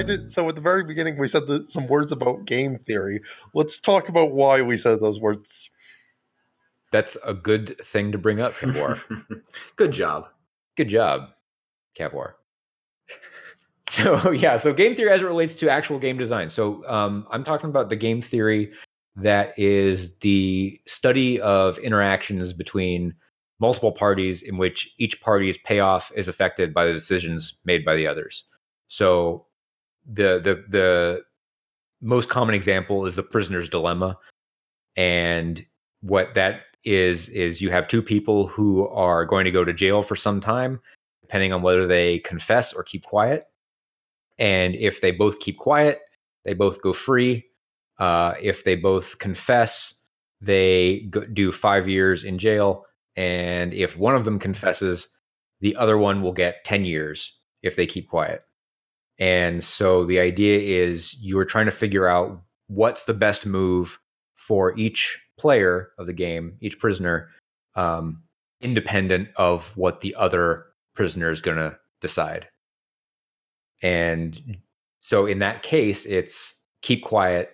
why did so at the very beginning we said the, some words about game theory. Let's talk about why we said those words. That's a good thing to bring up, Cavor. Good job. good job, Cavor. So yeah, so game theory as it relates to actual game design. So um, I'm talking about the game theory that is the study of interactions between multiple parties in which each party's payoff is affected by the decisions made by the others. So the the the most common example is the prisoner's dilemma. And what that is is you have two people who are going to go to jail for some time depending on whether they confess or keep quiet. And if they both keep quiet they both go free. Uh, if they both confess they go, do five years in jail. And if one of them confesses the other one will get 10 years if they keep quiet and so the idea is you're trying to figure out what's the best move for each player of the game, each prisoner, um, independent of what the other prisoner is going to decide. And so in that case, it's keep quiet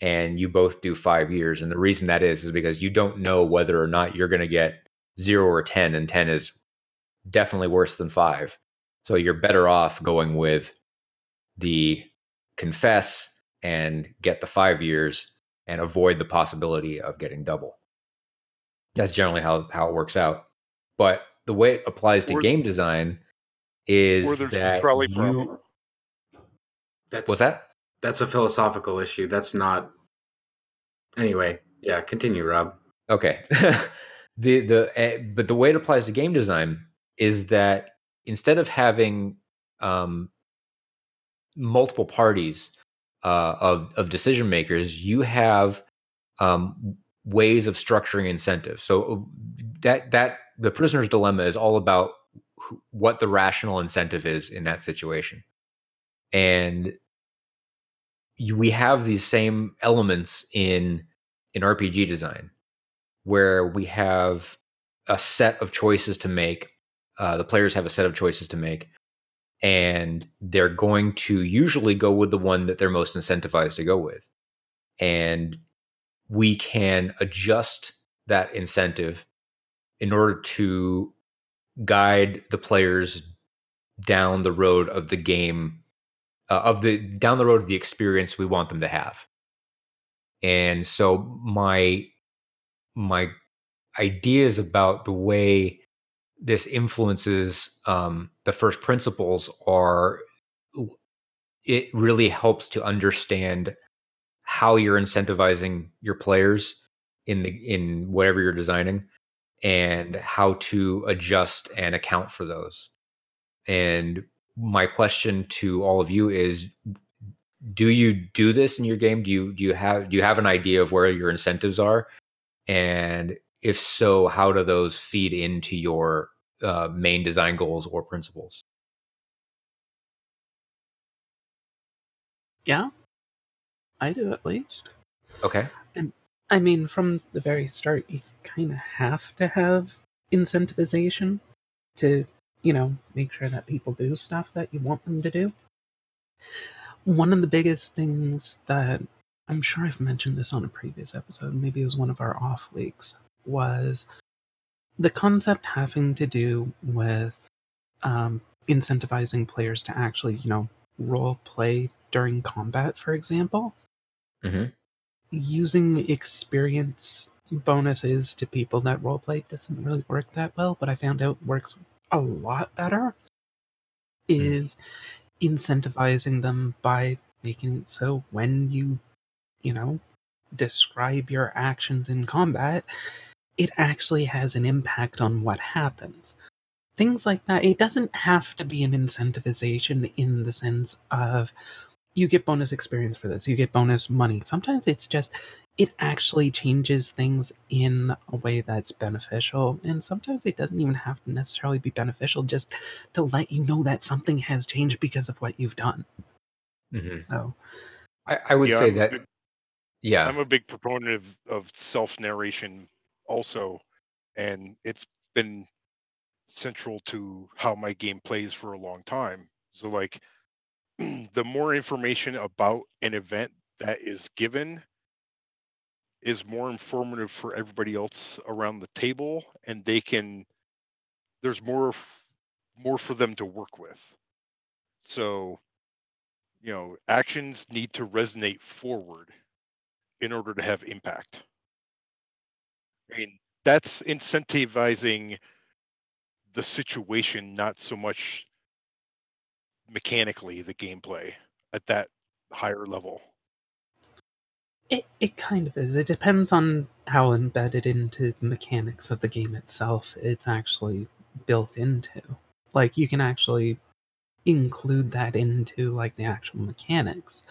and you both do five years. And the reason that is, is because you don't know whether or not you're going to get zero or 10, and 10 is definitely worse than five. So you're better off going with the confess and get the five years and avoid the possibility of getting double. That's generally how, how it works out. But the way it applies to Or- game design is Or there's that a trolley you, problem. That's what's that? That's a philosophical issue. That's not. Anyway, yeah. Continue, Rob. Okay. the the uh, but the way it applies to game design is that instead of having um, multiple parties uh, of of decision makers, you have um, ways of structuring incentives. So uh, that that the prisoner's dilemma is all about wh- what the rational incentive is in that situation, and you, we have these same elements in in RPG design, where we have a set of choices to make. Uh, the players have a set of choices to make, and they're going to usually go with the one that they're most incentivized to go with. And we can adjust that incentive in order to guide the players down the road of the game uh, of the down the road of the experience we want them to have. And so my my ideas about the way this influences um, the first principles are it really helps to understand how you're incentivizing your players in the in whatever you're designing and how to adjust and account for those. And my question to all of you is do you do this in your game? Do you do you have do you have an idea of where your incentives are? And if so how do those feed into your uh, main design goals or principles Yeah, I do at least. okay and I mean, from the very start, you kind of have to have incentivization to, you know, make sure that people do stuff that you want them to do. One of the biggest things that I'm sure I've mentioned this on a previous episode, maybe it was one of our off weeks, was the concept having to do with um, incentivizing players to actually, you know, role play during combat, for example. Hmm using experience bonuses to people that roleplay doesn't really work that well, but I found out works a lot better is incentivizing them by making it so when you, you know, describe your actions in combat, it actually has an impact on what happens. Things like that. It doesn't have to be an incentivization in the sense of you get bonus experience for this, you get bonus money. Sometimes it's just it actually changes things in a way that's beneficial, and sometimes it doesn't even have to necessarily be beneficial, just to let you know that something has changed because of what you've done. hmm So, I, I would Yeah, say I'm that big- yeah I'm a big proponent of, of self narration also, and it's been central to how my game plays for a long time. So like the more information about an event that is given is more informative for everybody else around the table and they can there's more more for them to work with so you know actions need to resonate forward in order to have impact mean that's incentivizing the situation not so much mechanically the gameplay at that higher level It, it kind of is. It depends on how embedded into the mechanics of the game itself it's actually built into. Like you can actually include that into like the actual mechanics.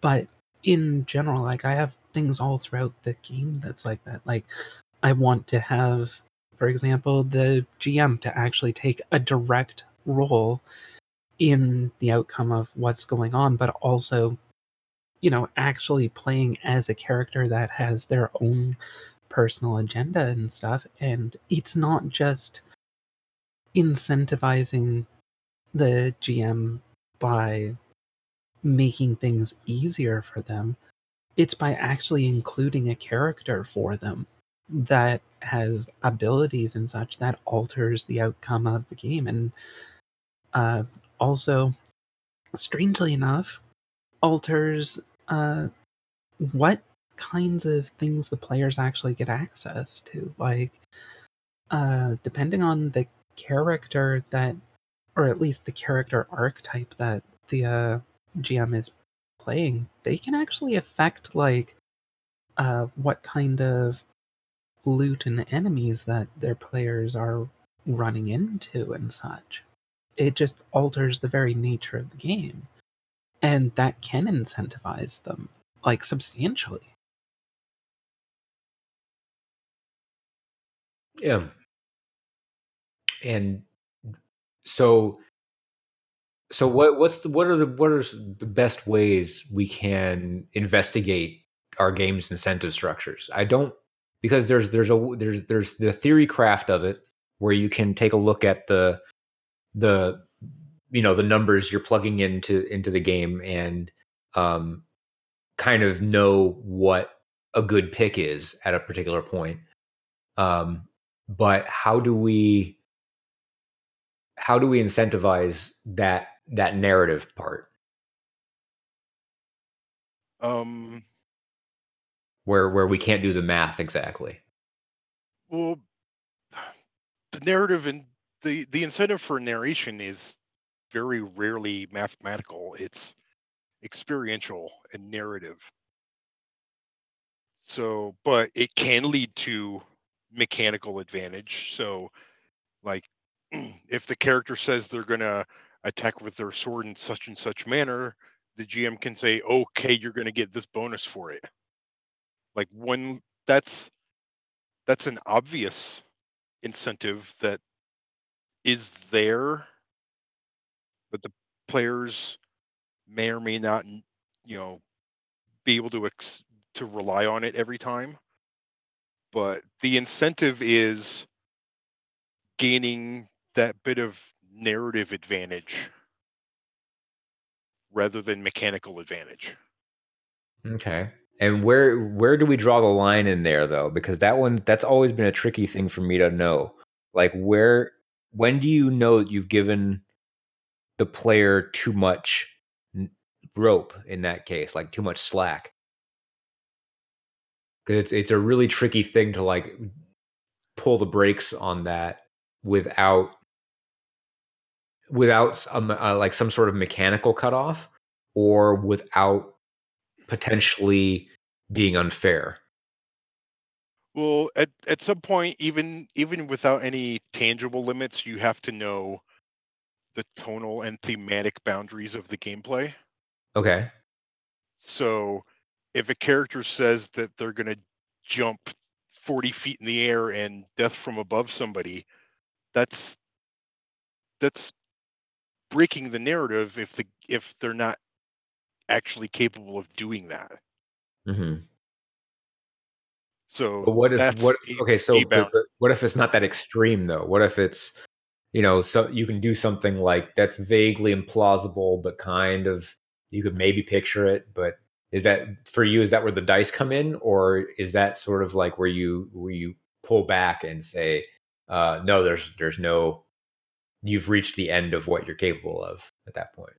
But in general, like I have things all throughout the game that's like that. Like I want to have, for example, the GM to actually take a direct role in the outcome of what's going on, but also you know, actually playing as a character that has their own personal agenda and stuff. And it's not just incentivizing the GM by making things easier for them, it's by actually including a character for them that has abilities and such that alters the outcome of the game. And uh, also, strangely enough, alters uh, what kinds of things the players actually get access to. Like, uh, depending on the character that, or at least the character archetype that the uh, GM is playing, they can actually affect like uh, what kind of loot and enemies that their players are running into and such. It just alters the very nature of the game and that can incentivize them like substantially Yeah. And so so what what's the what are the what are the best ways we can investigate our game's incentive structures? I don't because there's there's a there's there's the theory craft of it where you can take a look at the the you know the numbers you're plugging into into the game and um kind of know what a good pick is at a particular point. Um but how do we how do we incentivize that that narrative part. Um where where we can't do the math exactly. well the narrative and the the incentive for narration is very rarely mathematical. It's experiential and narrative. So but it can lead to mechanical advantage. So like if the character says they're going to attack with their sword in such and such manner the gm can say okay you're going to get this bonus for it. Like when that's that's an obvious incentive that is there but the players may or may not you know be able to ex- to rely on it every time. But the incentive is gaining that bit of narrative advantage rather than mechanical advantage. Okay. And where where do we draw the line in there though? Because that one that's always been a tricky thing for me to know. Like where when do you know that you've given the player too much rope in that case like too much slack? Because it's it's a really tricky thing to like pull the brakes on that without without some uh, like some sort of mechanical cutoff or without potentially being unfair. Well at, at some point even even without any tangible limits you have to know the tonal and thematic boundaries of the gameplay. Okay. So if a character says that they're going to jump 40 feet in the air and death from above somebody, that's that's breaking the narrative if the if they're not actually capable of doing that. hmm So but what if what okay so what if it's not that extreme though what if it's you know, so you can do something like that's vaguely implausible, but kind of you could maybe picture it. But is that for you? Is that where the dice come in, or is that sort of like where you where you pull back and say, uh, no, there's there's no, you've reached the end of what you're capable of at that point.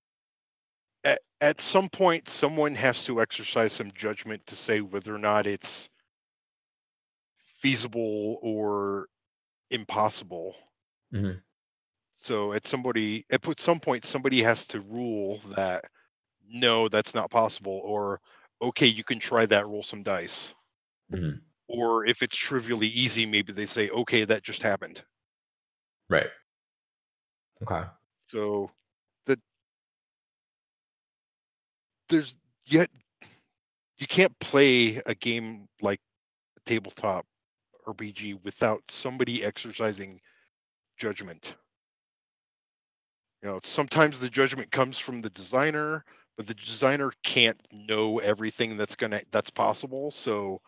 At, at some point, someone has to exercise some judgment to say whether or not it's feasible or impossible. Mhm. So at somebody at put- some point somebody has to rule that no, that's not possible, or okay, you can try that, roll some dice. Mhm. Or if it's trivially easy, maybe they say, okay, that just happened. Right. Okay. So the there's yet you can't play a game like tabletop RPG without somebody exercising judgment. You know, sometimes the judgment comes from the designer, but the designer can't know everything that's gonna that's possible. So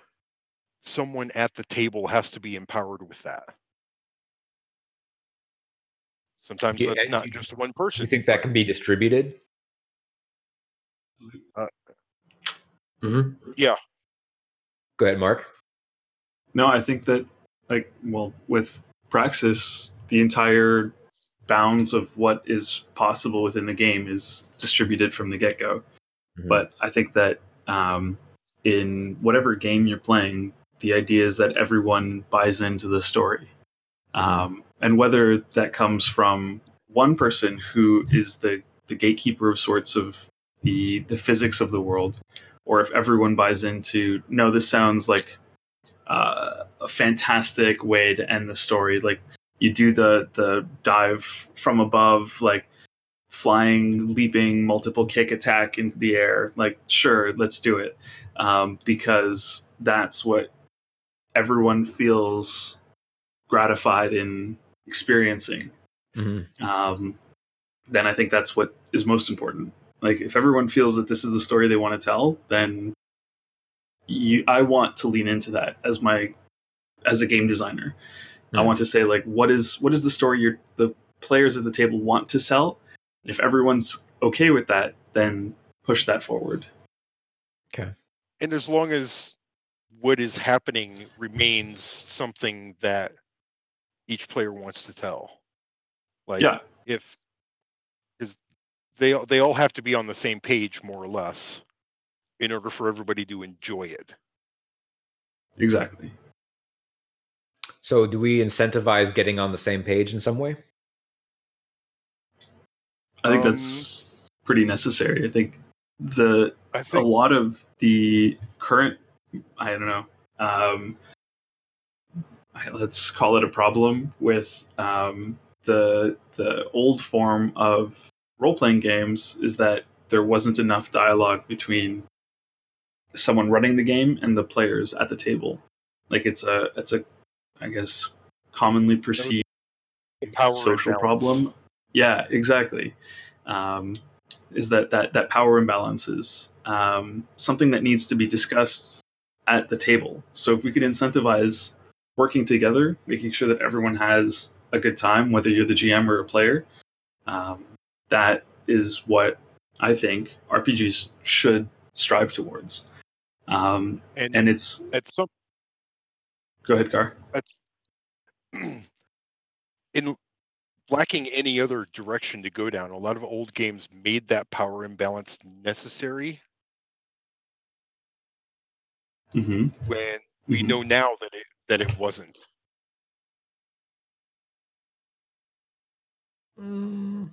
someone at the table has to be empowered with that. Sometimes Yeah, that's not you- just one Do person. you think that can be distributed? hmm Go ahead, Mark. No, I think that like well with Praxis, the entire bounds of what is possible within the game is distributed from the get go. Mhm. But I think that um, in whatever game you're playing, the idea is that everyone buys into the story. Um, and whether that comes from one person who is the, the gatekeeper of sorts of the, the physics of the world, or if everyone buys into, no, this sounds like uh, a fantastic way to end the story. Like you do the the dive from above, like flying, leaping, multiple kick attack into the air. Like sure, let's do it um, because that's what everyone feels gratified in experiencing. Mhm. Um, then I think that's what is most important. Like if everyone feels that this is the story they want to tell, then you, I want to lean into that as my as a game designer. I Mhm. want to say like what is what is the story your the players at the table want to sell? And if everyone's okay with that, then push that forward. Okay. And as long as what is happening remains something that each player wants to tell like yeah, if because they all- they all have to be on the same page more or less in order for everybody to enjoy it exactly. So, do we incentivize getting on the same page in some way? I think Um, that's pretty necessary. I think the i a think lot of the current i don't know um, let's call it a problem with um, the the old form of role-playing games is that there wasn't enough dialogue between someone running the game and the players at the table like it's a it's a i guess commonly perceived power social problem. Yeah, exactly. Um, is that that that power imbalance is um, something that needs to be discussed at the table. So if we could incentivize working together, making sure that everyone has a good time, whether you're the GM or a player, um, that is what I think RPGs should strive towards. Um, and, and it's at some go ahead, Gar. that's in lacking any other direction to go down a lot of old games made that power imbalance necessary hmm when we Mhm. know now that it that it wasn't Mm.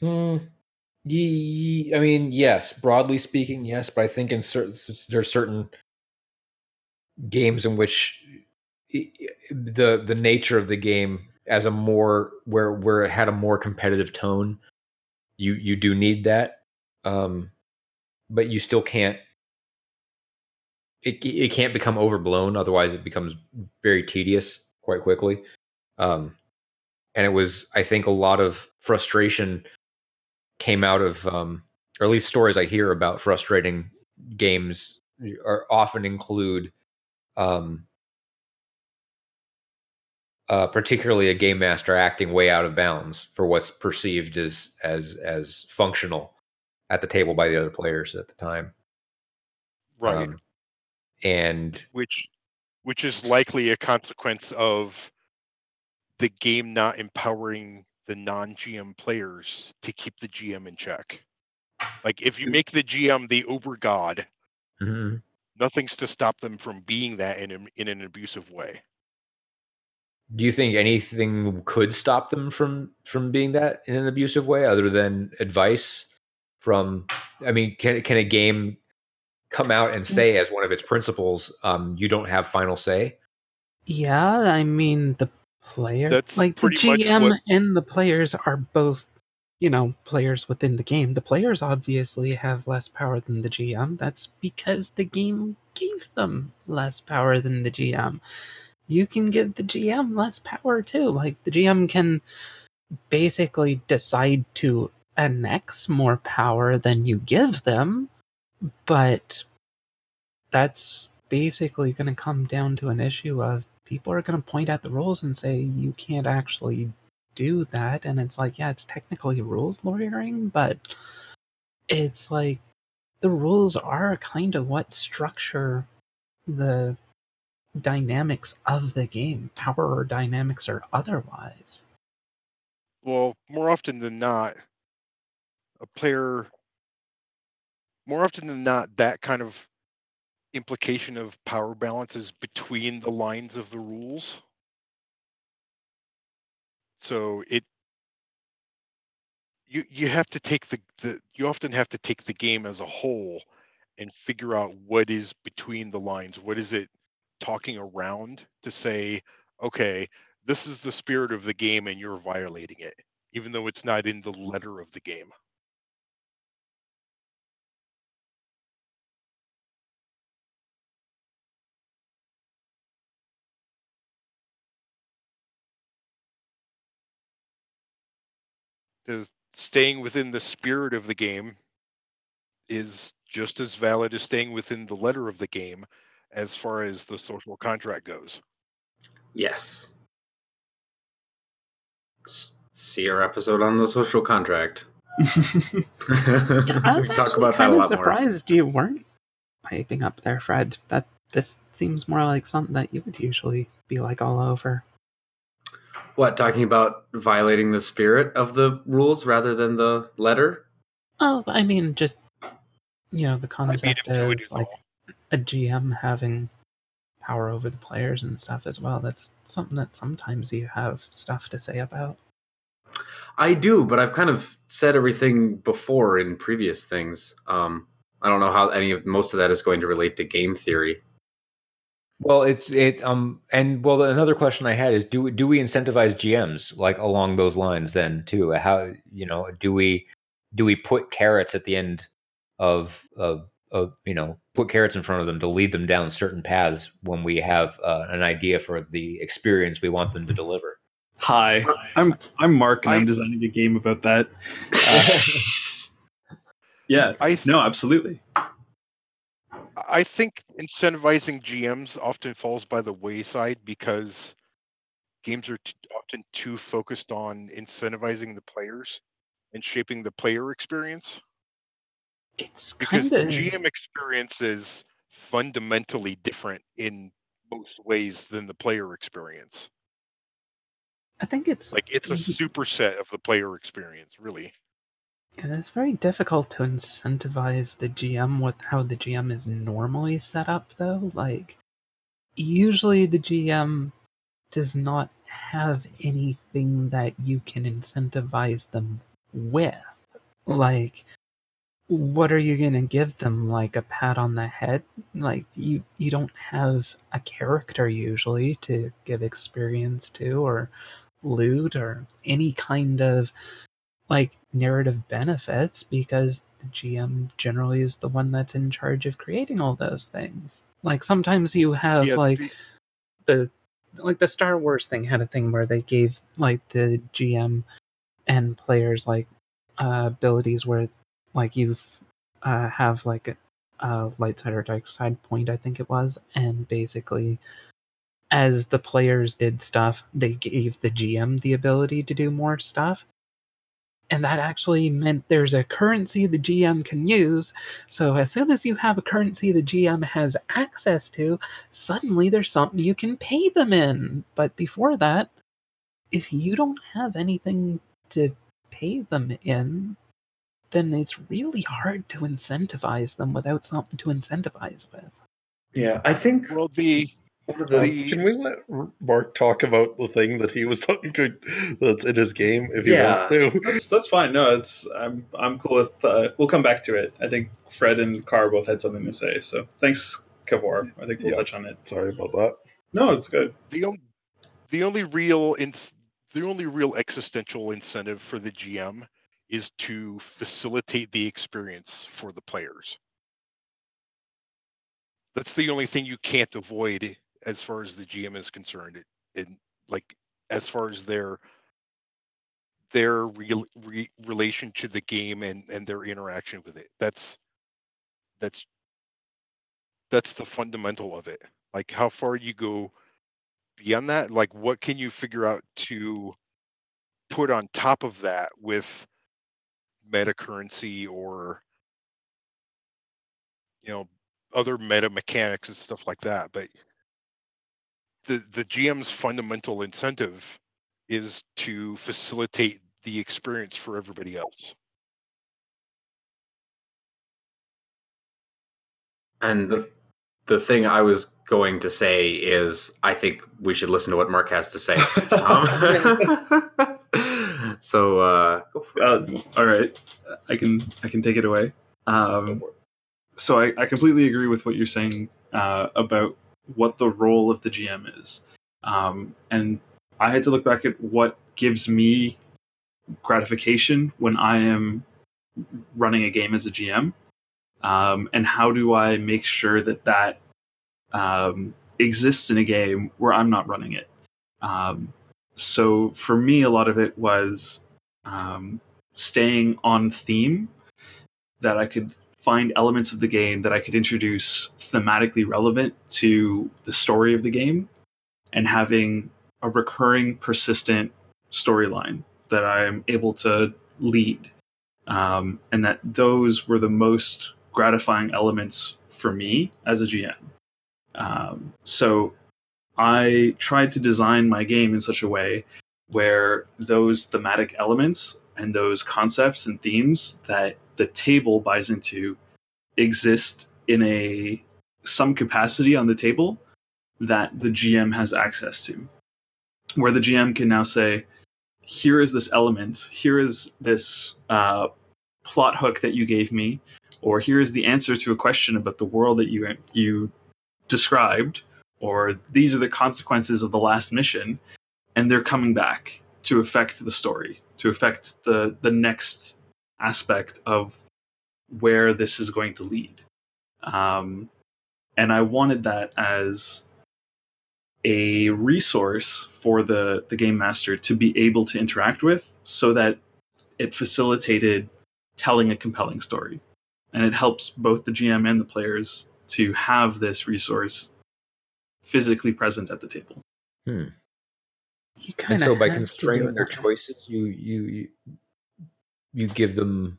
Hmm. Ye- I mean, yes. Broadly speaking, yes. But I think in certain there's certain games in which the the nature of the game as a more where where it had a more competitive tone, you you do need that. Um, but you still can't. It it can't become overblown. Otherwise, it becomes very tedious quite quickly. Um, and it was i think a lot of frustration came out of um, or at least stories i hear about frustrating games are often include um, uh, particularly a game master acting way out of bounds for what's perceived as as as functional at the table by the other players at the time. Right. Um, and which which is likely a consequence of the game not empowering the non-GM players to keep the GM in check. Like if you make the GM the over god, Mhm. nothing's to stop them from being that in an, in an abusive way. do you think anything could stop them from from being that in an abusive way other than advice from i mean can can a game come out and say as one of its principles um you don't have final say Yeah, I mean the player, That's like the GM what- and the players are both, you know, players within the game. The players obviously have less power than the GM. That's because the game gave them less power than the GM. You can give the GM less power too. Like the GM can basically decide to annex more power than you give them, but that's basically going to come down to an issue of people are going to point at the rules and say you can't actually do that. And it's like yeah it's technically rules lawyering but it's like the rules are kind of what structure the dynamics of the game power or dynamics or otherwise. Well, more often than not, a player, more often than not, that kind of implication of power balance is between the lines of the rules. So it, you you have to take the, the you often have to take the game as a whole and figure out what is between the lines. What is it talking around to say, okay, this is the spirit of the game and you're violating it, even though it's not in the letter of the game. Because staying within the spirit of the game is just as valid as staying within the letter of the game as far as the social contract goes. Yes. See our episode on the social contract. Yeah, I was Talk actually about that kind a of lot more. surprised you weren't piping up there, Fred. That this seems more like something that you would usually be like all over. What, talking about violating the spirit of the rules rather than the letter? Oh, I mean, just you know, the I concept of like a GM having power over the players and stuff as well. That's something that sometimes you have stuff to say about. I do, but I've kind of said everything before in previous things. Um, I don't know how any of most of that is going to relate to game theory. Well it's it um and well another question i had is do do we incentivize gms like along those lines then too how you know do we do we put carrots at the end of of of you know put carrots in front of them to lead them down certain paths when we have uh, an idea for the experience we want them to deliver Hi, I'm I'm Mark, and I- I'm designing a game about that. Uh, yeah, I th- no, absolutely. I think incentivizing GMs often falls by the wayside because games are t- often too focused on incentivizing the players and shaping the player experience It's because kind the GM experience is fundamentally different in most ways than the player experience. I think it's Like it's a superset of the player experience, really. It's very difficult to incentivize the GM with how the GM is normally set up, though. Like, usually the GM does not have anything that you can incentivize them with. Like, what are you going to give them? Like a pat on the head? Like, you, you don't have a character usually to give experience to, or loot, or any kind of like narrative benefits because the GM generally is the one that's in charge of creating all those things. Like sometimes you have Yeah, like the- like the Star Wars thing had a thing where they gave like the GM and players like uh, abilities where like you uh, have like a, a light side or dark side point, I think it was, and basically as the players did stuff, they gave the GM the ability to do more stuff. And that actually meant there's a currency the GM can use. So as soon as you have a currency the GM has access to, suddenly there's something you can pay them in. But before that, if you don't have anything to pay them in, then it's really hard to incentivize them without something to incentivize with. Yeah, I think Well, the one of the the Can we let Mark talk about the thing that he was talking good that's in his game if he Yeah. wants to? That's that's fine. No, it's I'm I'm cool with. Uh, we'll come back to it. I think Fred and Carr both had something to say. So thanks, Kavor. I think we'll Yeah. touch on it. Sorry about that. No, it's good. the on- the only real in, the only real existential incentive for the GM is to facilitate the experience for the players. That's the only thing you can't avoid as far as the GM is concerned. In like as far as their their re, relation to the game and and their interaction with it. That's that's that's the fundamental of it. Like how far you go beyond that like what can you figure out to put on top of that with meta currency or you know other meta mechanics and stuff like that but the the gm's fundamental incentive is to facilitate the experience for everybody else and the the thing I was going to say is I think we should listen to what Mark has to say. Um, so uh, go for it. Uh, all right, I can I can take it away. Um, so I, I completely agree with what you're saying uh, about what the role of the GM is, um, and I had to look back at what gives me gratification when I am running a game as a GM, um, and how do I make sure that that um, exists in a game where I'm not running it. Um, so for me, a lot of it was um, staying on theme, that I could find elements of the game that I could introduce thematically relevant to the story of the game, and having a recurring, persistent storyline that I'm able to lead. Um, and that those were the most gratifying elements for me as a GM. Um, so I tried to design my game in such a way where those thematic elements and those concepts and themes that the table buys into exist in a some capacity on the table that the GM has access to. Where the GM can now say, here is this element, here is this uh, plot hook that you gave me, or here is the answer to a question about the world that you you described, or these are the consequences of the last mission, and they're coming back to affect the story, to affect the the next aspect of where this is going to lead. Um, and I wanted that as a resource for the the game master to be able to interact with, so that it facilitated telling a compelling story, and it helps both the GM and the players to have this resource physically present at the table. You And so by have to do constraining it their that choices, you you you you give them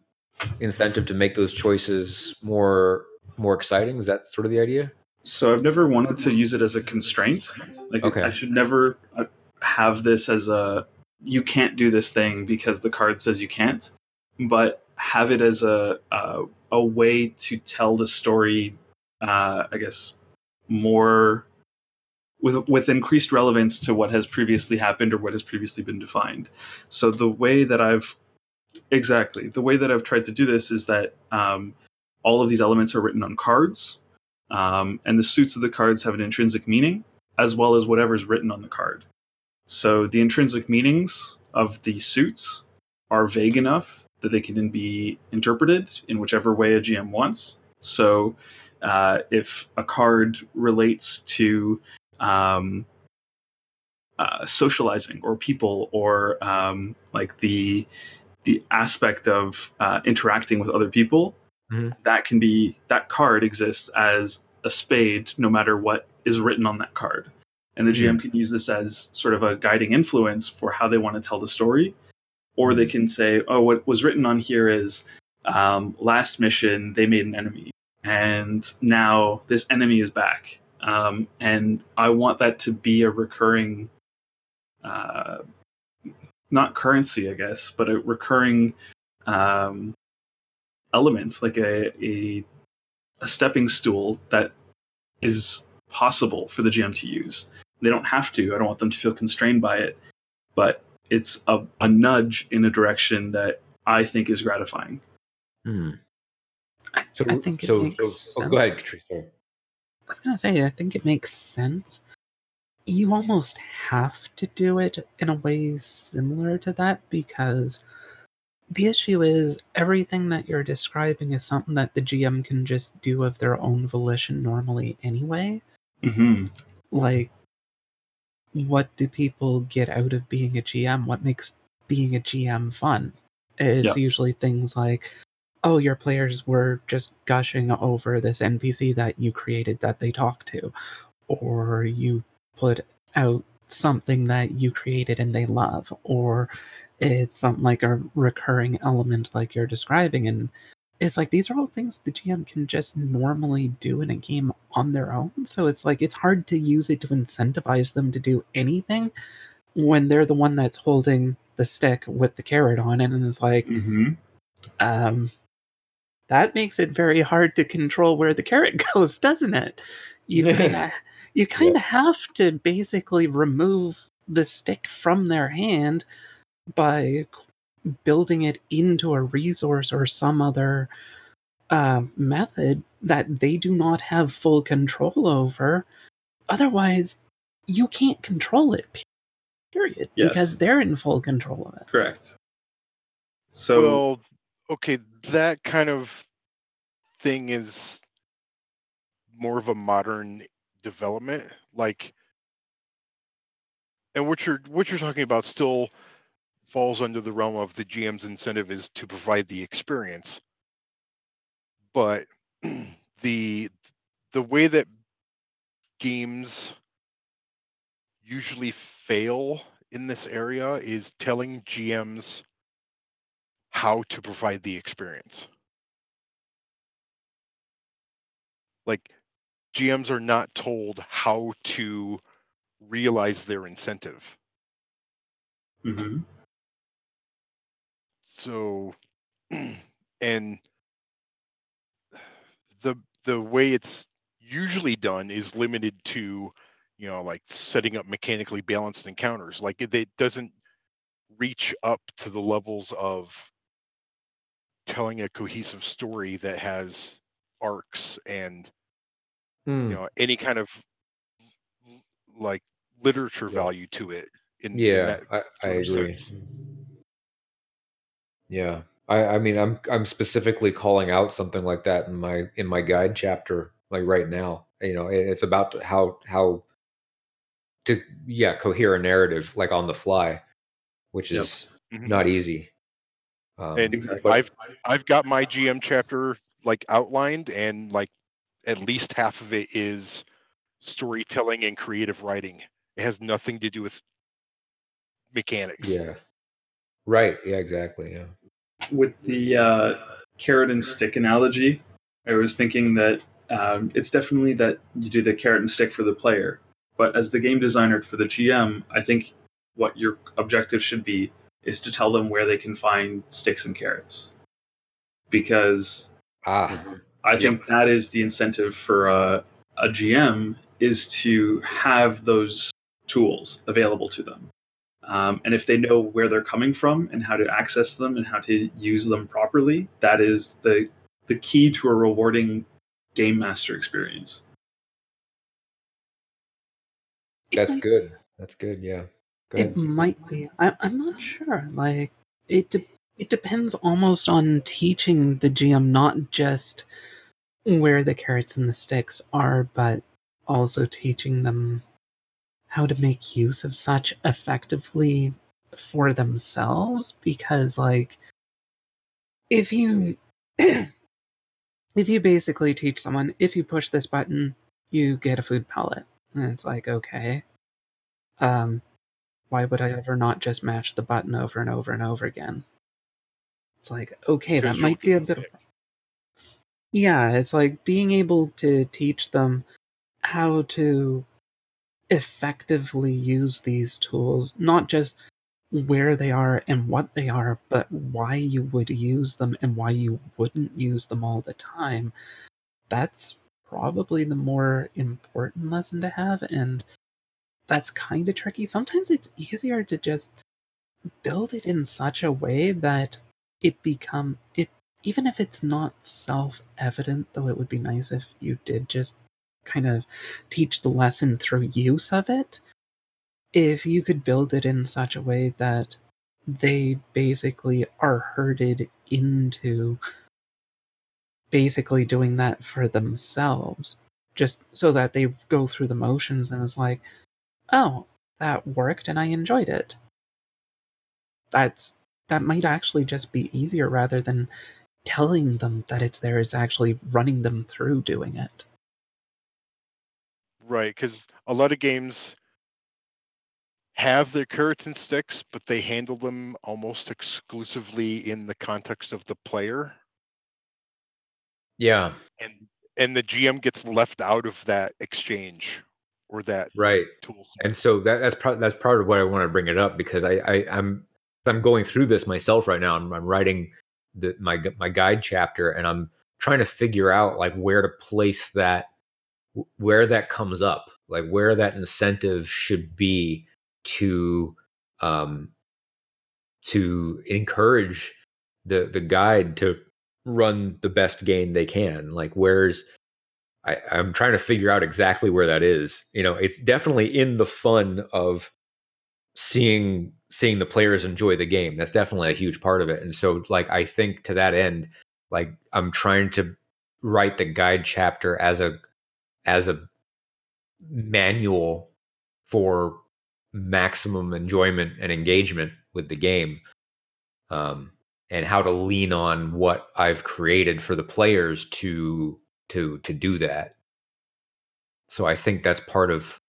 incentive to make those choices more more exciting. Is that sort of the idea? So I've never wanted to use it as a constraint. Like Okay. I should never uh, have this as a you can't do this thing because the card says you can't, but have it as a a, a way to tell the story. Uh, I guess more with with increased relevance to what has previously happened or what has previously been defined. So the way that I've exactly the way that I've tried to do this is that um, all of these elements are written on cards um, and the suits of the cards have an intrinsic meaning as well as whatever's written on the card. So the intrinsic meanings of the suits are vague enough that they can be interpreted in whichever way a GM wants. So uh, if a card relates to um, uh, socializing or people or um, like the the aspect of uh, interacting with other people, Mhm. that can be that card exists as a spade no matter what is written on that card. and the GM can use this as sort of a guiding influence for how they want to tell the story, or they can say, "Oh, what was written on here is um, last mission they made an enemy, and now this enemy is back, um, and I want that to be a recurring." Uh, not currency, I guess, but a recurring um, element, like a, a a stepping stool that is possible for the GM to use. They don't have to. I don't want them to feel constrained by it, but it's a, a nudge in a direction that I think is gratifying. Hmm. I, So, I think it so, makes so sense. oh, go ahead, Katrice. I was gonna say, I think it makes sense. You almost have to do it in a way similar to that because the issue is everything that you're describing is something that the GM can just do of their own volition normally anyway. Mm-hmm. Like, what do people get out of being a GM? What makes being a GM fun? It's Yeah. usually things like, oh, your players were just gushing over this NPC that you created that they talk to, or you put out something that you created and they love, or it's something like a recurring element like you're describing. And it's like these are all things the GM can just normally do in a game on their own. So it's like it's hard to use it to incentivize them to do anything when they're the one that's holding the stick with the carrot on it and it's like Mm-hmm. um that makes it very hard to control where the carrot goes doesn't it? You kind of you kind of have to basically remove the stick from their hand by building it into a resource or some other uh, method that they do not have full control over. Otherwise you can't control it period Yes. because they're in full control of it. Correct. So well, okay, that kind of thing is more of a modern development. Like, and what you're what you're talking about still falls under the realm of the GM's incentive is to provide the experience. But the the way that games usually fail in this area is telling GMs how to provide the experience. Like GMs are not told how to realize their incentive. Mhm. So and the the way it's usually done is limited to you know like setting up mechanically balanced encounters like it, it doesn't reach up to the levels of telling a cohesive story that has arcs and Hmm. you know any kind of like literature Yeah. value to it in, in yeah, that I, I agree. sense. Yeah, I, I mean, I'm I'm specifically calling out something like that in my in my guide chapter, like right now. You know, it- it's about how how to yeah cohere a narrative like on the fly, which Yep. is Mhm. not easy. Um, and Exactly. I've I've got my GM chapter like outlined and like at least half of it is storytelling and creative writing. It has nothing to do with mechanics. yeah, right. Yeah, exactly. Yeah. with the uh, carrot and stick analogy, I was thinking that um, it's definitely that you do the carrot and stick for the player, but as the game designer for the GM, I think what your objective should be is to tell them where they can find sticks and carrots, because Ah, I think that is the incentive for a, a GM is to have those tools available to them. Um, and if they know where they're coming from and how to access them and how to use them properly, that is the the key to a rewarding game master experience. That's good. That's good. Yeah. It might be. I, I'm not sure. Like it. De- it depends almost on teaching the GM not just where the carrots and the sticks are, but also teaching them how to make use of such effectively for themselves. Because, like, if you if you basically teach someone if you push this button, you get a food pellet, and it's like okay, Um, why would I ever not just match the button over and over and over again? It's like, okay, that might be a bit of yeah, it's like being able to teach them how to effectively use these tools, not just where they are and what they are, but why you would use them and why you wouldn't use them all the time. That's probably the more important lesson to have, and that's kind of tricky. Sometimes it's easier to just build it in such a way that it become it even if it's not self-evident though it would be nice if you did just kind of teach the lesson through use of it if you could build it in such a way that they basically are herded into basically doing that for themselves just so that they go through the motions and it's like oh that worked and i enjoyed it. That's that might actually just be easier rather than telling them that it's there it's actually running them through doing it. Right, because a lot of games have their carrots and sticks, but they handle them almost exclusively in the context of the player, Yeah, and and the GM gets left out of that exchange or that right. tool set. And so that, that's part that's part of what I want to bring it up because I, I I'm I'm going through this myself right now. I'm, I'm writing the my my guide chapter and I'm trying to figure out like where to place that where that comes up like where that incentive should be to um to encourage the the guide to run the best game they can like where's I, I'm trying to figure out exactly where that is. You know, it's definitely in the fun of seeing seeing the players enjoy the game. That's definitely a huge part of it. And so, like, I think to that end, like, I'm trying to write the guide chapter as a as a manual for maximum enjoyment and engagement with the game. Um, and how to lean on what I've created for the players to to to do that. So I think that's part of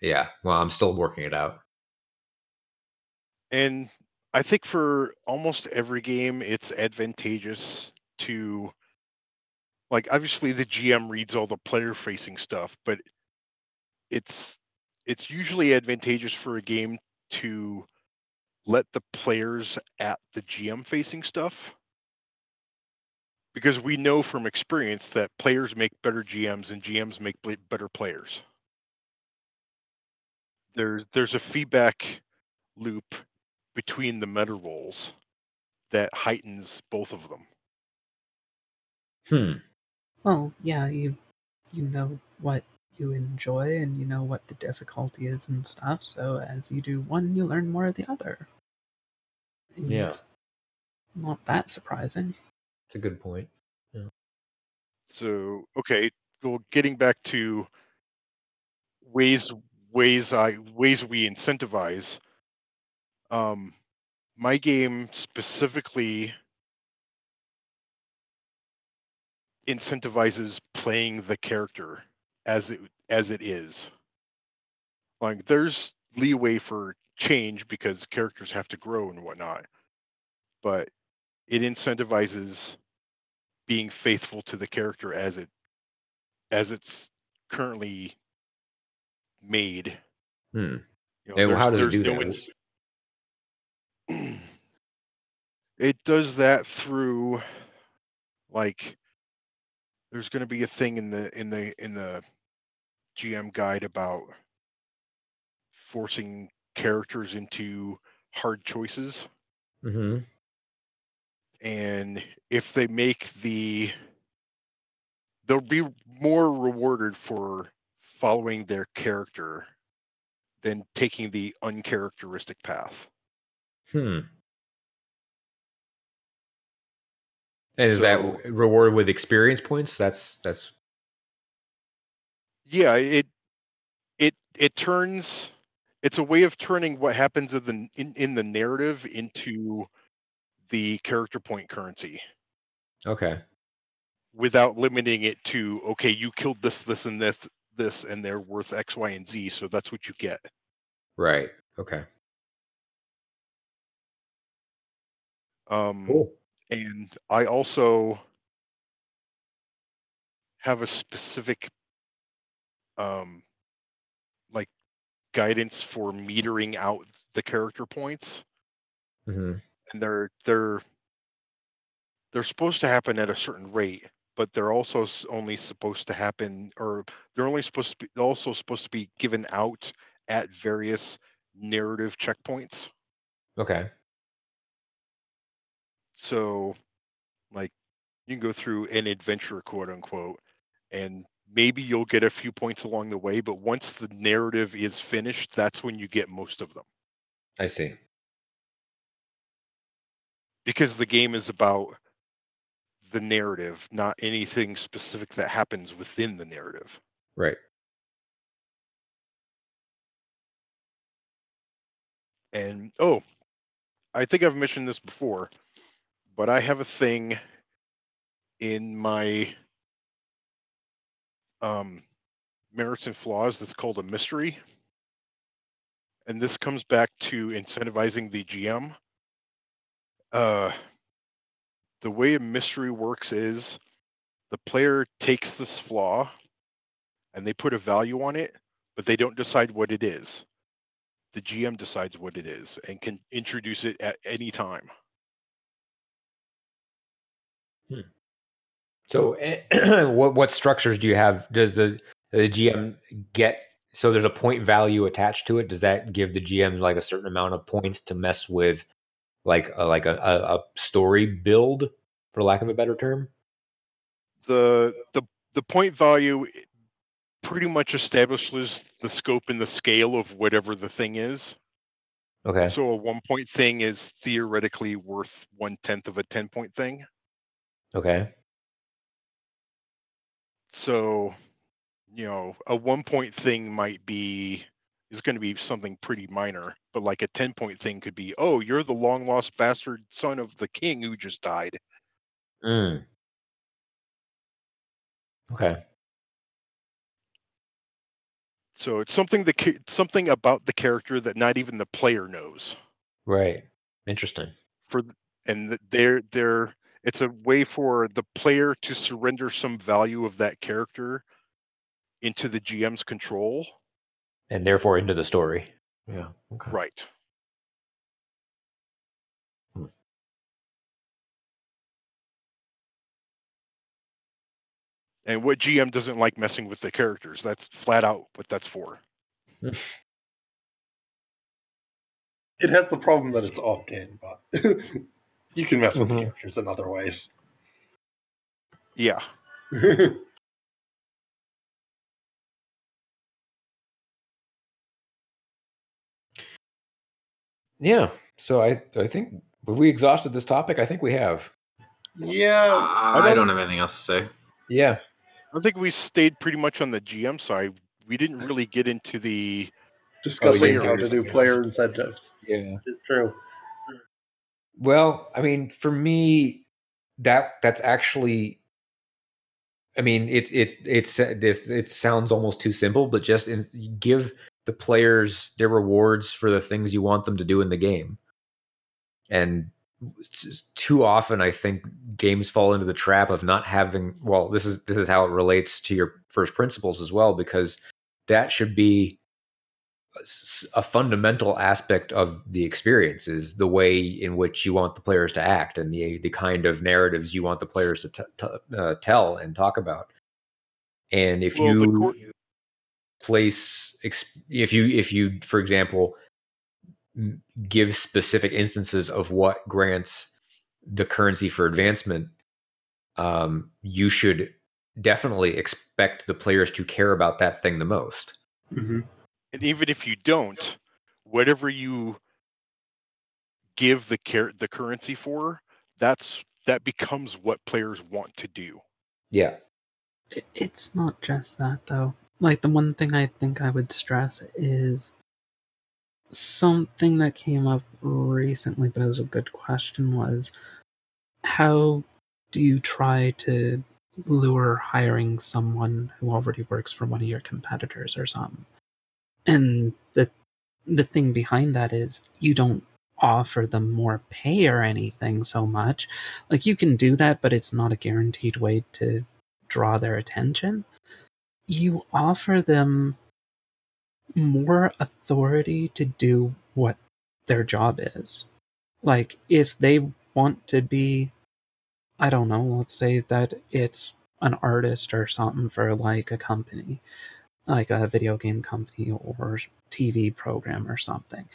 yeah, well, I'm still working it out. And I think for almost every game, it's advantageous to, like, obviously the GM reads all the player facing stuff, but it's it's usually advantageous for a game to let the players at the GM facing stuff because we know from experience that players make better GMs and GMs make better players. There's there's a feedback loop between the meta roles that heightens both of them. Hmm. well yeah you you know what you enjoy and you know what the difficulty is and stuff so as you do one you learn more of the other Yeah. Not that surprising It's a good point. Yeah. So okay, well, getting back to ways ways I ways we incentivize. Um, my game specifically incentivizes playing the character as it as it is. Like there's leeway for change because characters have to grow and whatnot, but it incentivizes being faithful to the character as it as it's currently made. Hmm. You And how does it do no that? it does that through like there's going to be a thing in the in the in the GM guide about forcing characters into hard choices Mm-hmm. And if they make the they'll be more rewarded for following their character than taking the uncharacteristic path. Hmm. And is that So- rewarded with experience points? That's that's Yeah, it it it turns it's a way of turning what happens in the in, in the narrative into the character point currency okay. without limiting it to okay, you killed this, this, and this this and they're worth X, Y, and Z, so that's what you get. Right. Okay. Um, Cool. and I also have a specific um like guidance for metering out the character points hmm and they're they're they're supposed to happen at a certain rate but they're also only supposed to happen or they're only supposed to be also supposed to be given out at various narrative checkpoints Okay. so like you can go through an adventure quote unquote and maybe you'll get a few points along the way but once the narrative is finished that's when you get most of them I see. Because the game is about the narrative not anything specific that happens within the narrative. Right. and oh i think i've mentioned this before but i have a thing in my um merits and flaws that's called a mystery. And this comes back to incentivizing the gm uh the way a mystery works is the player takes this flaw and they put a value on it but they don't decide what it is the gm decides what it is and can introduce it at any time So, eh, what what structures do you have? Does the the GM get so there's a point value attached to it? Does that give the GM like a certain amount of points to mess with, Uh, like a, like a, a, story build, for lack of a better term? the the the point value pretty much establishes the scope and the scale of whatever the thing is Okay. so a one point thing is theoretically worth one tenth of a 10 point thing Okay. so you know a one point thing might be is going to be something pretty minor but like a 10 point thing could be oh you're the long lost bastard son of the king who just died Mm. Okay. so it's something that something about the character that not even the player knows Right. Interesting. for and th- they're they're it's a way for the player to surrender some value of that character into the GM's control And therefore into the story. Yeah. Okay. right Hmm. and what GM doesn't like messing with the characters that's flat out what that's for It has the problem that it's off game, but you can mess with Mhm. the characters in other ways. yeah Yeah. So I I think have we exhausted this topic? I think we have. yeah, I, don't have anything else to say. Yeah. I think we stayed pretty much on the GM side we didn't really get into the discussing oh, yeah, how to do player incentives Yeah. It's true. Well, I mean, for me, that that's actually, I mean, it it it's this it sounds almost too simple, but just in, give the players their rewards for the things you want them to do in the game. And too often, I think games fall into the trap of not having. Well, this is this is how it relates to your first principles as well, because that should be a fundamental aspect of the experience is the way in which you want the players to act and the the kind of narratives you want the players to t- t- uh, tell and talk about. And if Well, the you court- place if you if you for example give specific instances of what grants the currency for advancement um, you should definitely expect the players to care about that thing the most. Hmm and even if you don't whatever you give the care the currency for that's that becomes what players want to do. Yeah. It's not just that though. Like the one thing I think I would stress is something that came up recently, but it was a good question was how do you try to lure hiring someone who already works for one of your competitors or something. And the the thing behind that is you don't offer them more pay or anything so much. Like you can do that, but it's not a guaranteed way to draw their attention. You offer them more authority to do what their job is. Like if they want to be I don't know, let's say that it's an artist or something for like a company, like a video game company or TV program or something.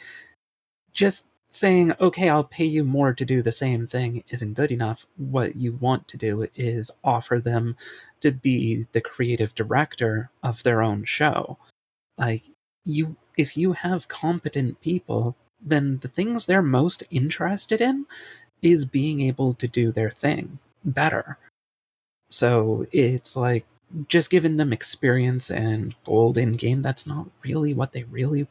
Just saying, okay, I'll pay you more to do the same thing isn't good enough. What you want to do is offer them to be the creative director of their own show. Like, you, if you have competent people, then the things they're most interested in is being able to do their thing better. So it's like just giving them experience and gold in game. That's not really what they really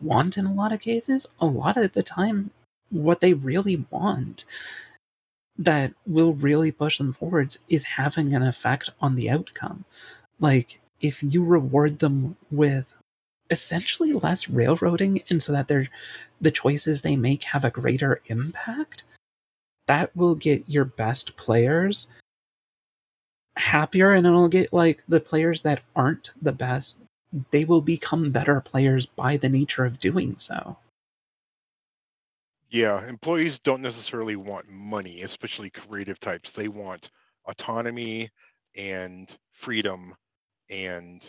want in a lot of cases. A lot of the time, what they really want that will really push them forwards is having an effect on the outcome. Like, if you reward them with essentially less railroading and so that their the choices they make have a greater impact that will get your best players happier and it'll get like the players that aren't the best they will become better players by the nature of doing so Yeah, employees don't necessarily want money, especially creative types. They want autonomy and freedom and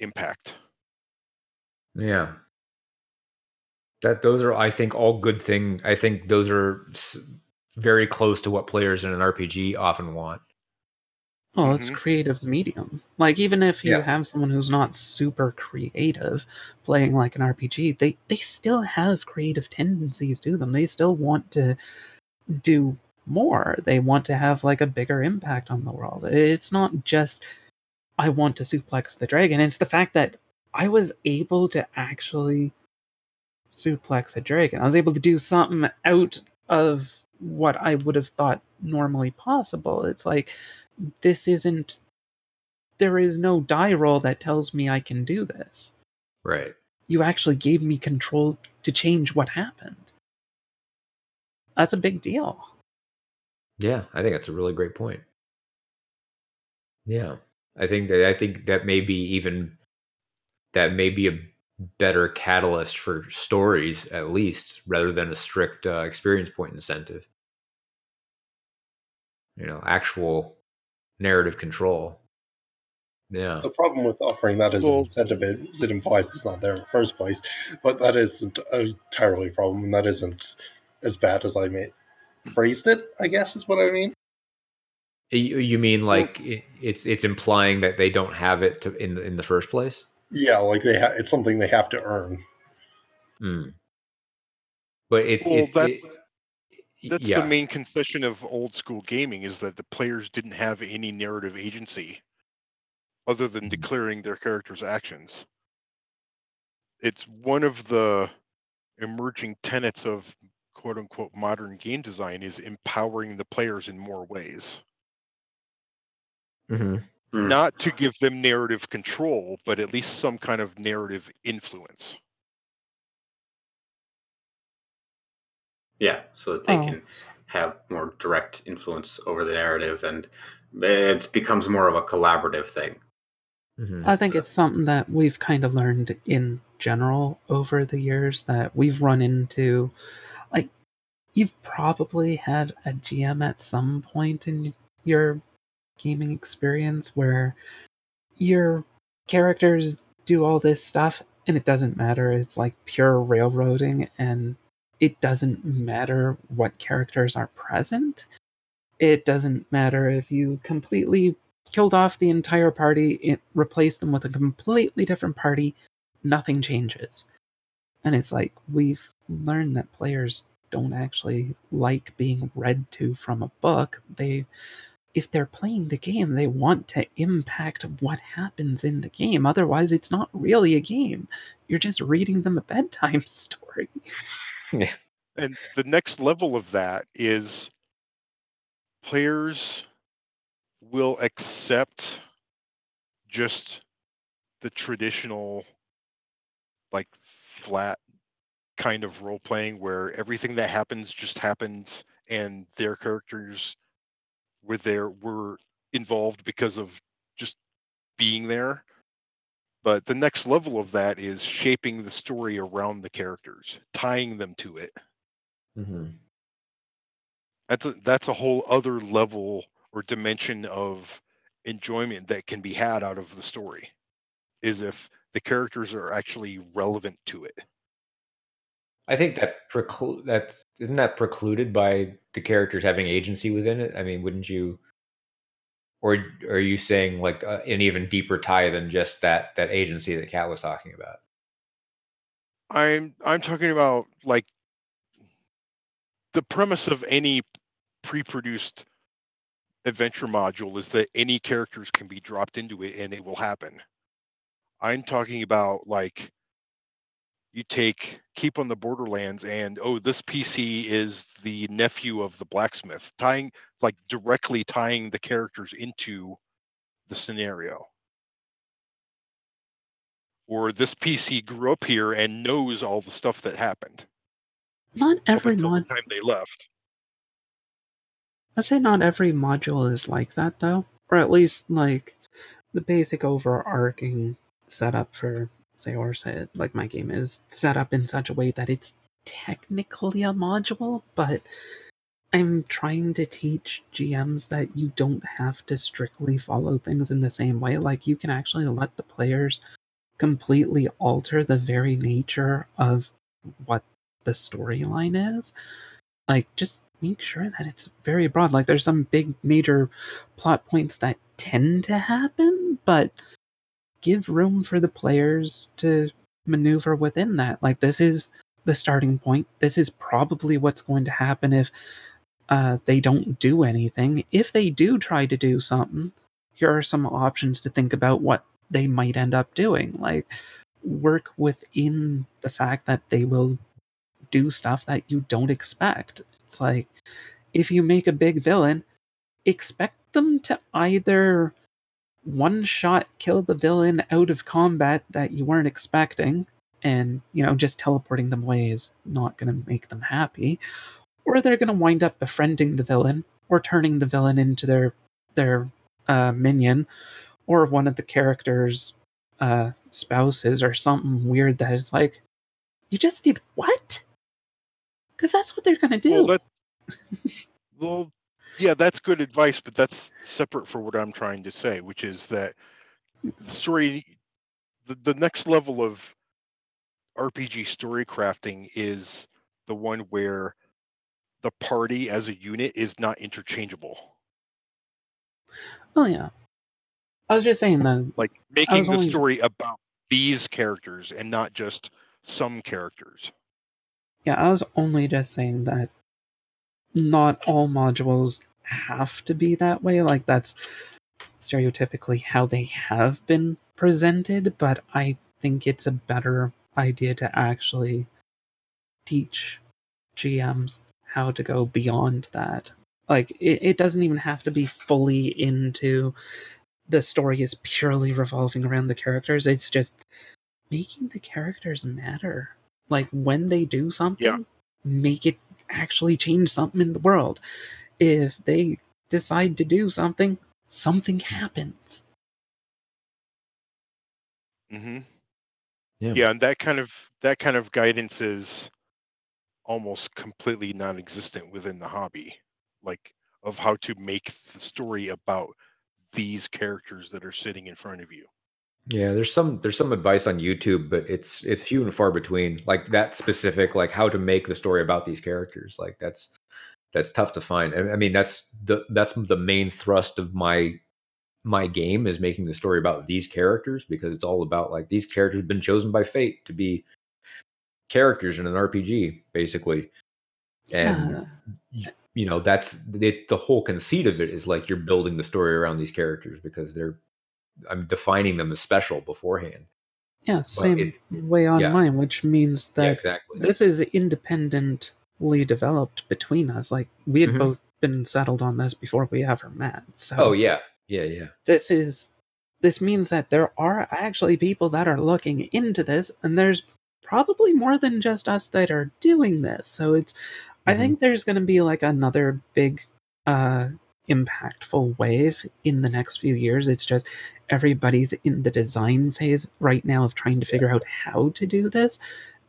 impact. Yeah. That those are, I think, all good thing. I think those are very close to what players in an RPG often want. Well it's Mhm. creative medium. Like even if you Yeah. have someone who's not super creative playing like an rpg they they still have creative tendencies to them. They still want to do more. They want to have like a bigger impact on the world. It's not just i want to suplex the dragon. It's the fact that i was able to actually suplex a dragon. I was able to do something out of what i would have thought normally possible. It's like this isn't there is no die roll that tells me i can do this Right. you actually gave me control to change what happened that's a big deal Yeah, I think that's a really great point. Yeah, I think that I think that may be even that may be a better catalyst for stories, at least, rather than a strict uh, experience point incentive. You know, actual narrative control. Yeah, The problem with offering that as Well- an incentive is it implies it's not there in the first place. But that isn't a entirely problem, and that isn't as bad as I made, phrased it. I guess is what I mean. you, you mean like it, it's it's implying that they don't have it to, in in the first place? Yeah, like they ha- it's something they have to earn. Hmm. But it, Well, it, that's it- that's yeah. the main concession of old school gaming is that the players didn't have any narrative agency other than Mhm. declaring their character's actions. It's one of the emerging tenets of quote unquote modern game design is empowering the players in more ways. Mhm. Hmm. Not to give them narrative control, but at least some kind of narrative influence. Yeah, so that they Oh. can have more direct influence over the narrative, and it becomes more of a collaborative thing. Mhm. I think it's something that we've kind of learned in general over the years that we've run into. Like, you've probably had a GM at some point in your gaming experience where your characters do all this stuff and it doesn't matter. It's like pure railroading and it doesn't matter what characters are present. It doesn't matter if you completely killed off the entire party, it replaced them with a completely different party, nothing changes. And it's like we've learned that players don't actually like being read to from a book. They if they're playing the game, they want to impact what happens in the game. Otherwise, it's not really a game. You're just reading them a bedtime story. And the next level of that is players will accept just the traditional like flat kind of role playing where everything that happens just happens and their characters were there were involved because of just being there but the next level of that is shaping the story around the characters tying them to it hmm that's a, that's a whole other level or dimension of enjoyment that can be had out of the story is if the characters are actually relevant to it I think that preclude that's isn't that precluded by the characters having agency within it. I mean, wouldn't you? Or are you saying like uh, an even deeper tie than just that that agency that Kat was talking about? i'm i'm talking about like the premise of any pre-produced adventure module is that any characters can be dropped into it and it will happen i'm talking about like you take keep on the borderlands and oh this pc is the nephew of the blacksmith tying like directly tying the characters into the scenario. Or this pc grew up here and knows all the stuff that happened. Not every mod the time they left. I'd say not every module is like that though, or at least like the basic overarching setup for say or say like my game is set up in such a way that it's technically a module, but I'm trying to teach GMs that you don't have to strictly follow things in the same way. Like you can actually let the players completely alter the very nature of what the storyline is. Like just make sure that it's very broad. Like there's some big major plot points that tend to happen, but give room for the players to maneuver within that. Like this is the starting point. This is probably what's going to happen if uh, they don't do anything. If they do try to do something, here are some options to think about what they might end up doing. Like work within the fact that they will do stuff that you don't expect. It's like if you make a big villain, expect them to either one shot kill the villain out of combat that you weren't expecting, and you know, just teleporting them away is not going to make them happy, or they're going to wind up befriending the villain or turning the villain into their their uh, minion or one of the characters' uh, spouses or something weird that is like, you just did what? Because that's what they're going to do. Well, that, well, yeah, that's good advice, but that's separate for what I'm trying to say, which is that the story, the, the next level of RPG story crafting is the one where the party as a unit is not interchangeable. oh yeah. I was just saying that Like making the only- story about these characters and not just some characters. Yeah, I was only just saying that not all modules have to be that way. Like, that's stereotypically how they have been presented, but I think it's a better idea to actually teach GMs how to go beyond that. Like, it, it doesn't even have to be fully into the story is purely revolving around the characters. It's just making the characters matter. Like when they do something, make it actually change something in the world. If they decide to do something, something happens. hmm Yeah. yeah and that kind of that kind of guidance is almost completely non-existent within the hobby like of how to make the story about these characters that are sitting in front of you Yeah, there's some there's some advice on YouTube, but it's it's few and far between. Like that specific, like how to make the story about these characters. Like that's that's tough to find. I, I mean, that's the that's the main thrust of my my game is making the story about these characters because it's all about like these characters have been chosen by fate to be characters in an RPG, basically. And Yeah. you know that's it, the whole conceit of it is like you're building the story around these characters because they're I'm defining them as special beforehand. Yeah, same it- way on yeah. mine, which means yeah, that exactly. this is independently developed between us. Like we had Mhm. both been settled on this before we ever met. So oh yeah, Yeah, yeah. this is this means that there are actually people that are looking into this and there's probably more than just us that are doing this so it's i Mhm. think there's going to be like another big uh impactful wave in the next few years it's just everybody's in the design phase right now of trying to figure out how to do this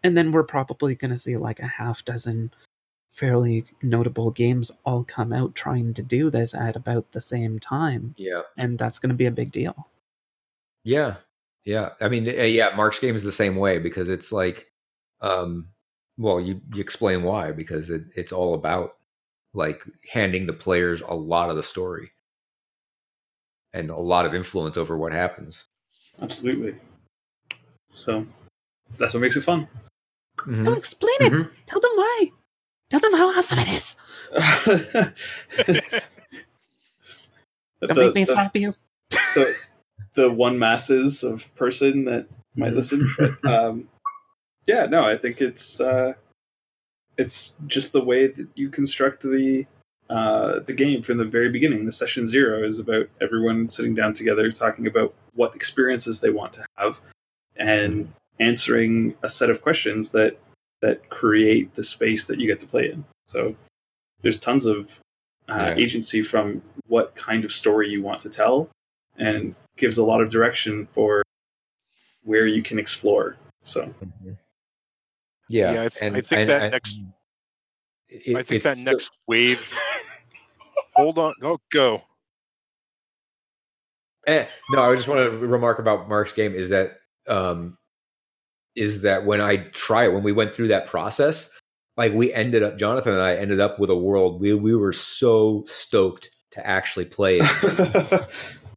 and then we're probably going to see like a half dozen fairly notable games all come out trying to do this at about the same time Yeah. and that's going to be a big deal. Yeah, yeah. I mean, uh, yeah. Mark's game is the same way because it's like, um, well, you you explain why because it, it's all about like handing the players a lot of the story and a lot of influence over what happens. Absolutely. So that's what makes it fun. Mhm. Don't explain it. Mhm. Tell them why. Tell them how awesome it is. Don't the, make me the- slap you. the, the one masses of person that might listen. But um, yeah, no, I think it's uh, it's just the way that you construct the uh, the game from the very beginning. The session zero is about everyone sitting down together, talking about what experiences they want to have, and answering a set of questions that that create the space that you get to play in. So there's tons of uh, Yeah. agency from what kind of story you want to tell, and gives a lot of direction for where you can explore. So Mhm. Yeah, Yeah, I th- and I think and that next- it- I think that the- next wave. Hold on. Oh, go. Eh, no, I just want to remark about Mark's game is that um, is that when I try it, when we went through that process, like we ended up, Jonathan and I ended up with a world we we were so stoked to actually play it.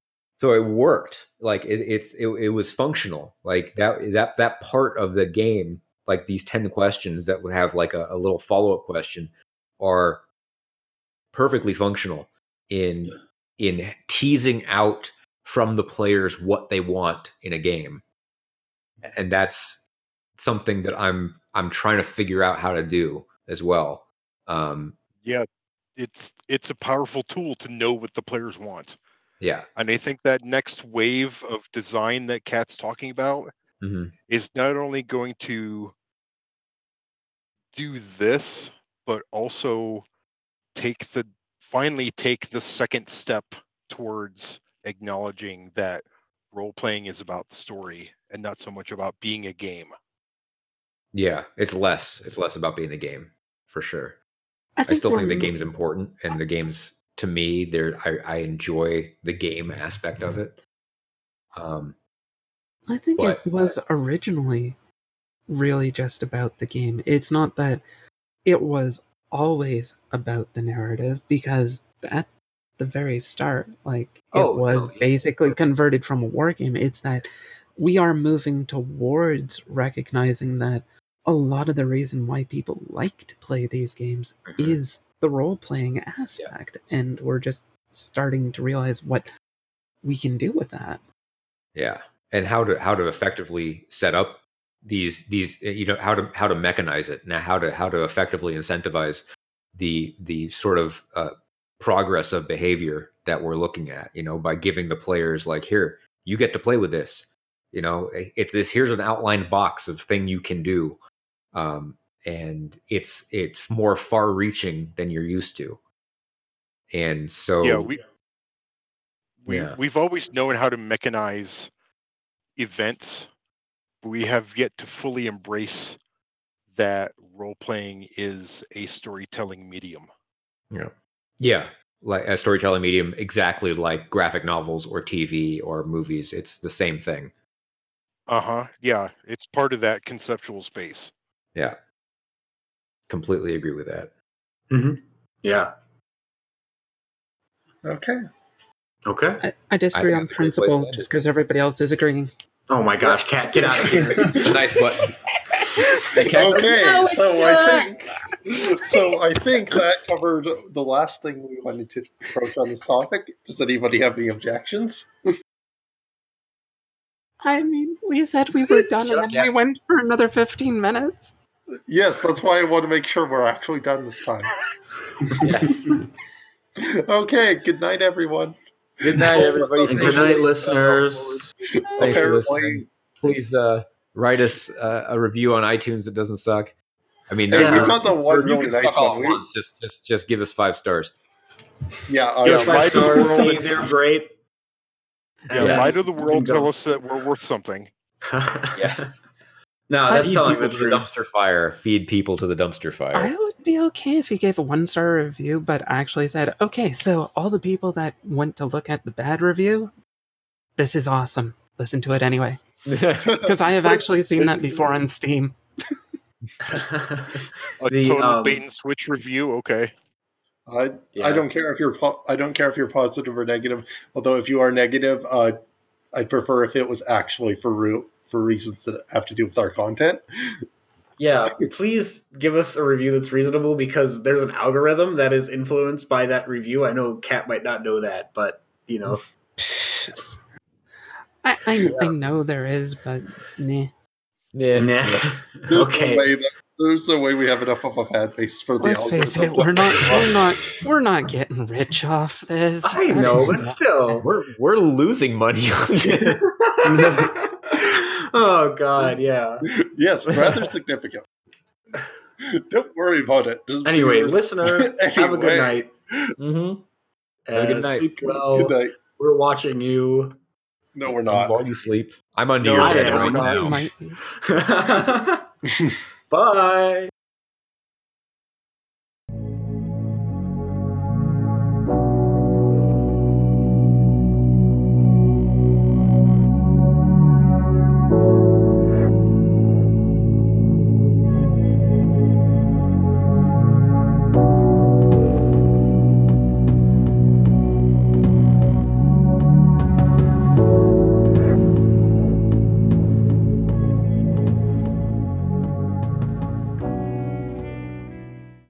so it worked. Like it, it's it, it was functional. Like that that that part of the game, like these ten questions that would have like a, a little follow up question, are perfectly functional in in teasing out from the players what they want in a game. And that's something that i'm i'm trying to figure out how to do as well. Um Yeah, it's it's a powerful tool to know what the players want, yeah. And I think that next wave of design that Kat's talking about hmm is not only going to do this, but also take the finally take the second step towards acknowledging that role playing is about the story and not so much about being a game. yeah it's less it's less about being the game for sure. I, i still think the game's important and the game's to me there I, I enjoy the game aspect of it. Um I think but- it was originally really just about the game. It's not that it was always about the narrative because at the very start, like Oh, it was no, yeah. basically converted from a war game. It's that we are moving towards recognizing that a lot of the reason why people like to play these games Mhm. is the role playing aspect. And we're just starting to realize what we can do with that. yeah and how to how to effectively set up these these uh, you know how to how to mechanize it. Now how to how to effectively incentivize the the sort of uh, progress of behavior that we're looking at you know by giving the players like here you get to play with this. You know it's this here's an outlined box of thing you can do um and it's it's more far reaching than you're used to. And so yeah, we we Yeah. we've always known how to mechanize events, we have yet to fully embrace that role playing is a storytelling medium. Yeah. Yeah. Like a storytelling medium, exactly like graphic novels or TV or movies. It's the same thing. Uh huh. Yeah, it's part of that conceptual space. Yeah. Completely agree with that. Yeah. Okay. Okay. I, I disagree think on it's a great place to principle just because everybody else is agreeing. Oh my gosh, Kat, get out of here. A nice button. Okay. Okay, No, it's so I think so I think that covered the last thing we wanted to approach on this topic. Does anybody have any objections? I mean, we said we were done Sure, and then yeah. we went for another 15 minutes. Yes, that's why I want to make sure we're actually done this time. Yes. Okay, good night, everyone. Good night, everybody. And good night, listeners. Thanks for listening. Please uh, write us uh, a review on iTunes that doesn't suck. I mean, Hey, Yeah. we got the one you can nice one. once. Just, just, just give us five stars. yeah, uh, yeah, my Light of the stars world they're great. Yeah, Yeah. light of the world tell us that we're worth something. Yes. no, that's telling people the to the truth. dumpster fire. Feed people to the dumpster fire. I would be okay if you gave a one star review, but actually said, okay, so all the people that went to look at the bad review, this is awesome. Listen to it anyway. Because I have actually seen that before on Steam. A The, total um, bait and switch review. Okay. I Yeah. I don't care if you're po- I don't care if you're positive or negative. Although if you are negative, uh, I'd prefer if it was actually for re- for reasons that have to do with our content. Yeah, please give us a review that's reasonable because there's an algorithm that is influenced by that review. I know Kat might not know that, but you know, I, I, I know there is, but nah. yeah. Nah. There's no okay. way that, there's no way we have enough of a fan base for the Let's face it, we're not we're not we're not getting rich off this. I know, but still. We're we're losing money on it. oh God, yeah. yes, rather significant. Don't worry about it. Just Anyway, viewers- listener, have a good night. mm-hmm. Uh, Have a good night. Sleep well. Good night. We're watching you. No, we're not. While you sleep, I'm under No, your I bed am. right now. Bye.